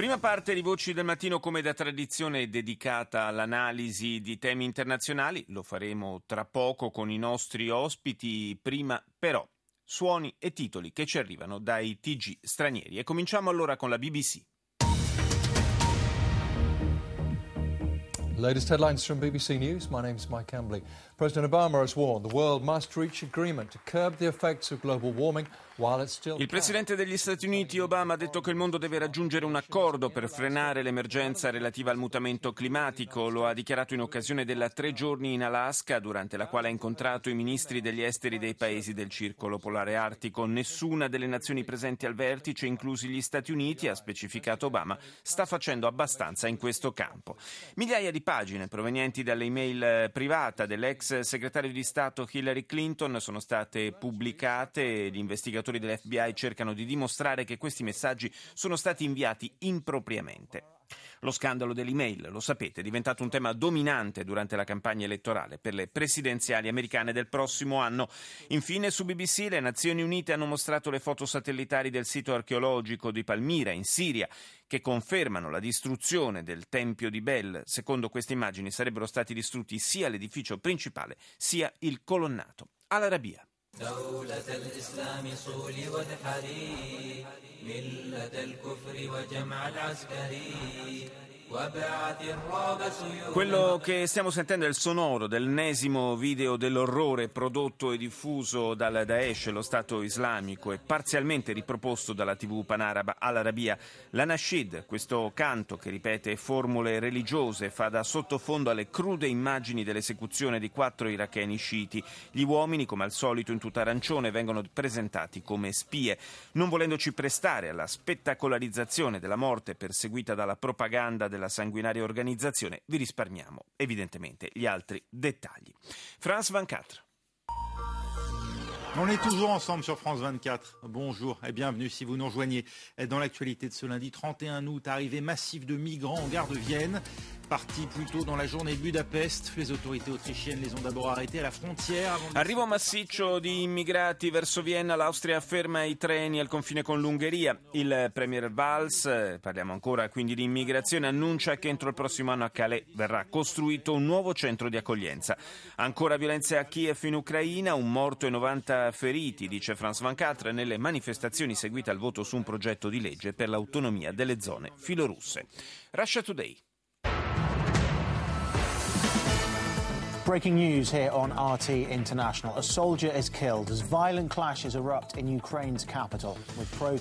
Prima parte di Voci del Mattino come da tradizione dedicata all'analisi di temi internazionali, lo faremo tra poco con i nostri ospiti, prima però suoni e titoli che ci arrivano dai TG stranieri e cominciamo allora con la BBC. Latest headlines from BBC News. My name is Mike Cambley. Il presidente degli Stati Uniti Obama ha detto che il mondo deve raggiungere un accordo per frenare l'emergenza relativa al mutamento climatico. Lo ha dichiarato in occasione della tre giorni in Alaska, durante la quale ha incontrato i ministri degli esteri dei paesi del Circolo Polare Artico. Nessuna delle nazioni presenti al vertice, inclusi gli Stati Uniti, ha specificato Obama, sta facendo abbastanza in questo campo. Migliaia di pagine provenienti dall'email privata dell'ex segretario di Stato Hillary Clinton sono state pubblicate. Gli investigatori dell'FBI cercano di dimostrare che questi messaggi sono stati inviati impropriamente. Lo scandalo dell'email, lo sapete, è diventato un tema dominante durante la campagna elettorale per le presidenziali americane del prossimo anno. Infine, su BBC le Nazioni Unite hanno mostrato le foto satellitari del sito archeologico di Palmira, in Siria, che confermano la distruzione del Tempio di Bel. Secondo queste immagini sarebbero stati distrutti sia l'edificio principale sia il colonnato. Al-Arabia. ملة الكفر وجمع العسكري. Quello che stiamo sentendo è il sonoro dell'ennesimo video dell'orrore prodotto e diffuso dal Daesh, lo Stato islamico, e parzialmente riproposto dalla TV panaraba Al-Arabia. La Nashid, questo canto che ripete formule religiose, fa da sottofondo alle crude immagini dell'esecuzione di quattro iracheni sciiti. Gli uomini, come al solito in tutta arancione, vengono presentati come spie. Non volendoci prestare alla spettacolarizzazione della morte perseguita dalla propaganda della della sanguinaria organizzazione, vi risparmiamo evidentemente gli altri dettagli. France 24. On est toujours ensemble sur France 24. Bonjour et bienvenue si vous nous rejoignez dans l'actualité de ce lundi 31 août. Arrivée massive de migrants en gare de Vienne. Parti plus tôt dans la journée Budapest, le autorités autrichiennes les ont d'abord arrêtés à la frontière. Arrivo massiccio di immigrati verso Vienna, l'Austria ferma i treni al confine con l'Ungheria. Il premier Valls, parliamo ancora quindi di immigrazione, annuncia che entro il prossimo anno a Calais verrà costruito un nuovo centro di accoglienza. Ancora violenze a Kiev in Ucraina, un morto e 90 feriti, dice France 24, nelle manifestazioni seguite al voto su un progetto di legge per l'autonomia delle zone filorusse. Russia Today. Breaking news here on RT International. A soldier is killed as violent clashes erupt in Ukraine's capital.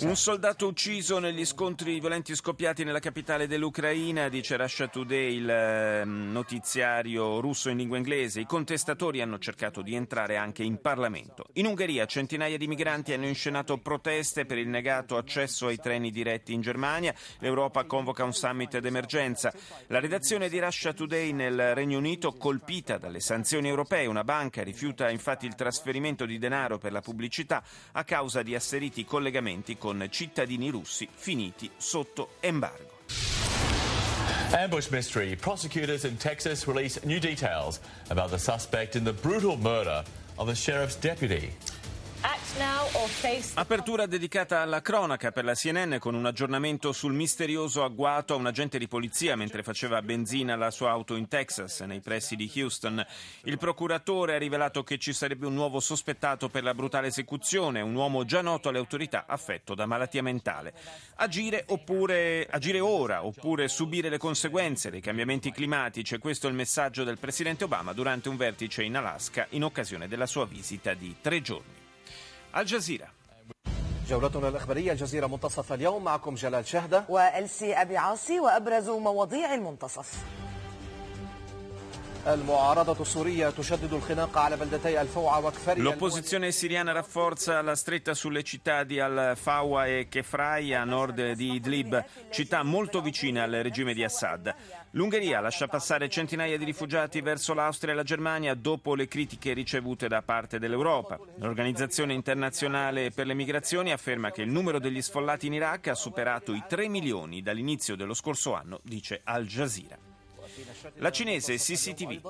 Un soldato ucciso negli scontri violenti scoppiati nella capitale dell'Ucraina, dice Russia Today, il ehm, notiziario russo in lingua inglese. I contestatori hanno cercato di entrare anche in Parlamento. In Ungheria centinaia di migranti hanno inscenato proteste per il negato accesso ai treni diretti in Germania. L'Europa convoca un summit d'emergenza. La redazione di Russia Today nel Regno Unito colpita dalle le sanzioni europee. Una banca rifiuta infatti il trasferimento di denaro per la pubblicità a causa di asseriti collegamenti con cittadini russi finiti sotto embargo. Ambush mystery. Prosecutors in Texas release new details about the suspect in the brutal murder of a sheriff's deputy. Apertura dedicata alla cronaca per la CNN con un aggiornamento sul misterioso agguato a un agente di polizia mentre faceva benzina alla sua auto in Texas, nei pressi di Houston. Il procuratore ha rivelato che ci sarebbe un nuovo sospettato per la brutale esecuzione, un uomo già noto alle autorità affetto da malattia mentale. Agire, oppure, agire ora oppure subire le conseguenze dei cambiamenti climatici, questo è il messaggio del presidente Obama durante un vertice in Alaska in occasione della sua visita di tre giorni. الجزيرة. جولتنا الإخبارية الجزيرة منتصف اليوم معكم جلال شهدة. وألسي أبي عاصي وأبرز مواضيع المنتصف. L'opposizione siriana rafforza la stretta sulle città di Al-Fawa e Kefrai a nord di Idlib, città molto vicine al regime di Assad. L'Ungheria lascia passare centinaia di rifugiati verso l'Austria e la Germania dopo le critiche ricevute da parte dell'Europa. L'Organizzazione internazionale per le migrazioni afferma che il numero degli sfollati in Iraq ha superato i 3 milioni dall'inizio dello scorso anno, dice Al Jazeera. La cinese CCTV.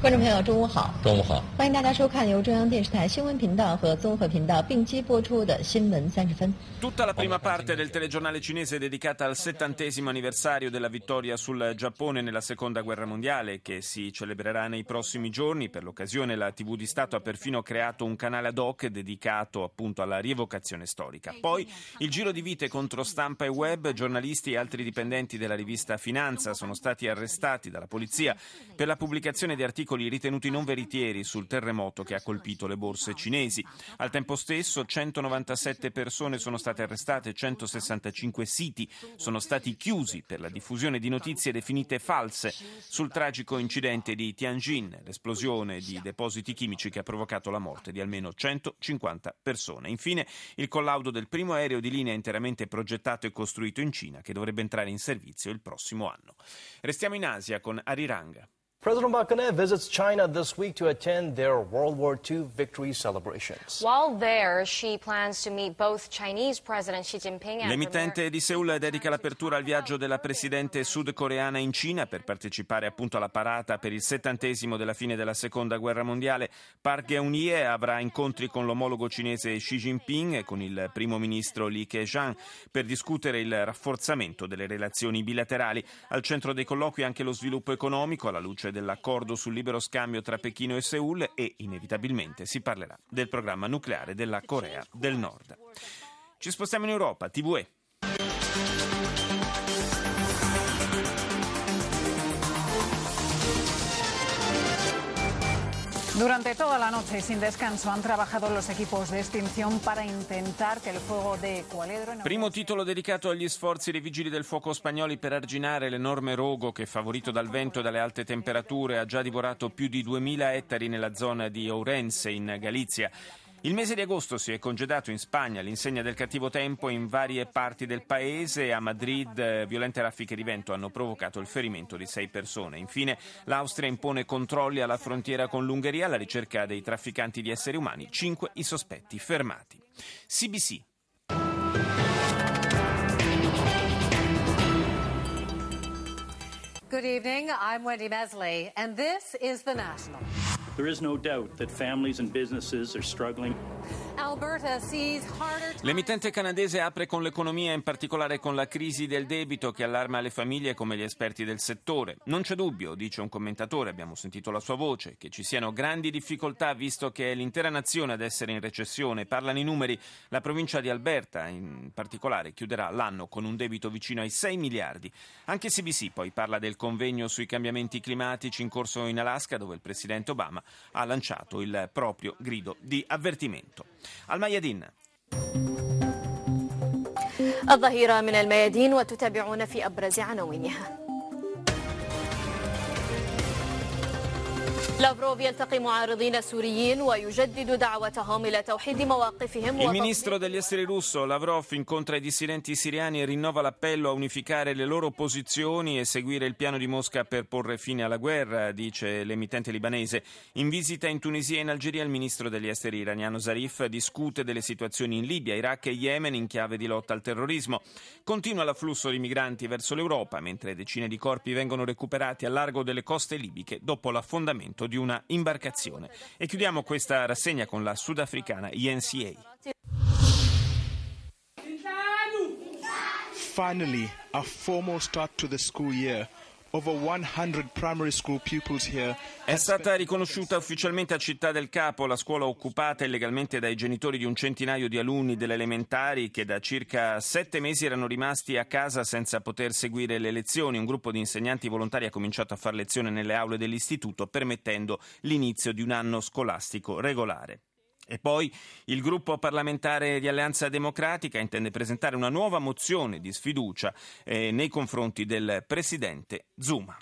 观众朋友，中午好！中午好，欢迎大家收看由中央电视台新闻频道和综合频道并机播出的《新闻三十分》。 Tutta la prima parte del telegiornale cinese è dedicata al settantesimo anniversario della vittoria sul Giappone nella seconda guerra mondiale, che si celebrerà nei prossimi giorni. Per l'occasione la TV di Stato ha perfino creato un canale ad hoc dedicato appunto alla rievocazione storica. Poi il giro di vite contro stampa e web, giornalisti e altri dipendenti della rivista Finanza sono stati arrestati dalla polizia per la pubblicazione di articoli ritenuti non veritieri sul terremoto che ha colpito le borse cinesi. Al tempo stesso 197 persone sono state arrestate, 165 siti sono stati chiusi per la diffusione di notizie definite false sul tragico incidente di Tianjin, l'esplosione di depositi chimici che ha provocato la morte di almeno 150 persone. Infine il collaudo del primo aereo di linea interamente progettato e costruito in Cina che dovrebbe entrare in servizio il prossimo anno. Restiamo in Asia con Ariranga. President Geun-hye visits China this week to attend their World War II victory celebrations. While there, she plans to meet both Chinese President Xi Jinping and L'emittente di Seoul dedica l'apertura al viaggio della presidente sudcoreana in Cina per partecipare appunto alla parata per il settantesimo della fine della seconda guerra mondiale. Park Geun-hye avrà incontri con l'omologo cinese Xi Jinping e con il primo ministro Li Keqiang per discutere il rafforzamento delle relazioni bilaterali. Al centro dei colloqui anche lo sviluppo economico alla luce dell'accordo sul libero scambio tra Pechino e Seoul e inevitabilmente si parlerà del programma nucleare della Corea del Nord. Ci spostiamo in Europa, TVE. Durante toda la noche y sin descanso han trabajado los equipos de extinción para intentar que el fuego de Cualedro... Primo titolo dedicato agli sforzi dei vigili del fuoco spagnoli per arginare l'enorme rogo che, favorito dal vento e dalle alte temperature, ha già divorato più di 2000 ettari nella zona di Ourense, in Galizia. Il mese di agosto si è congedato in Spagna all'insegna del cattivo tempo in varie parti del paese. A Madrid eh, violente raffiche di vento hanno provocato il ferimento di sei persone. Infine l'Austria impone controlli alla frontiera con l'Ungheria alla ricerca dei trafficanti di esseri umani. Cinque i sospetti fermati. CBC. Good evening. I'm Wendy Mesley, and this is The National. There is no doubt that families and businesses are struggling. L'emittente canadese apre con l'economia, in particolare con la crisi del debito che allarma le famiglie come gli esperti del settore. Non c'è dubbio, dice un commentatore, abbiamo sentito la sua voce, che ci siano grandi difficoltà visto che è l'intera nazione ad essere in recessione. Parlano i numeri, la provincia di Alberta in particolare chiuderà l'anno con un debito vicino ai 6 miliardi. Anche CBC poi parla del convegno sui cambiamenti climatici in corso in Alaska dove il presidente Obama ha lanciato il proprio grido di avvertimento. Mayadin. الظهيرة من الميادين وتتابعون في أبرز عناوينها Il ministro degli esteri russo Lavrov incontra i dissidenti siriani e rinnova l'appello a unificare le loro posizioni e seguire il piano di Mosca per porre fine alla guerra, dice l'emittente libanese. In visita in Tunisia e in Algeria il ministro degli esteri iraniano Zarif discute delle situazioni in Libia, Iraq e Yemen in chiave di lotta al terrorismo. Continua l'afflusso di migranti verso l'Europa, mentre decine di corpi vengono recuperati a largo delle coste libiche dopo l'affondamento di una imbarcazione. E chiudiamo questa rassegna con la sudafricana INCA. Finally, a formal start to the school year. Over 100 primary school pupils here. È stata riconosciuta ufficialmente a Città del Capo la scuola occupata illegalmente dai genitori di un centinaio di alunni delle elementari che da circa sette mesi erano rimasti a casa senza poter seguire le lezioni. Un gruppo di insegnanti volontari ha cominciato a fare lezione nelle aule dell'istituto permettendo l'inizio di un anno scolastico regolare. E poi il gruppo parlamentare di Alleanza Democratica intende presentare una nuova mozione di sfiducia eh, nei confronti del presidente Zuma.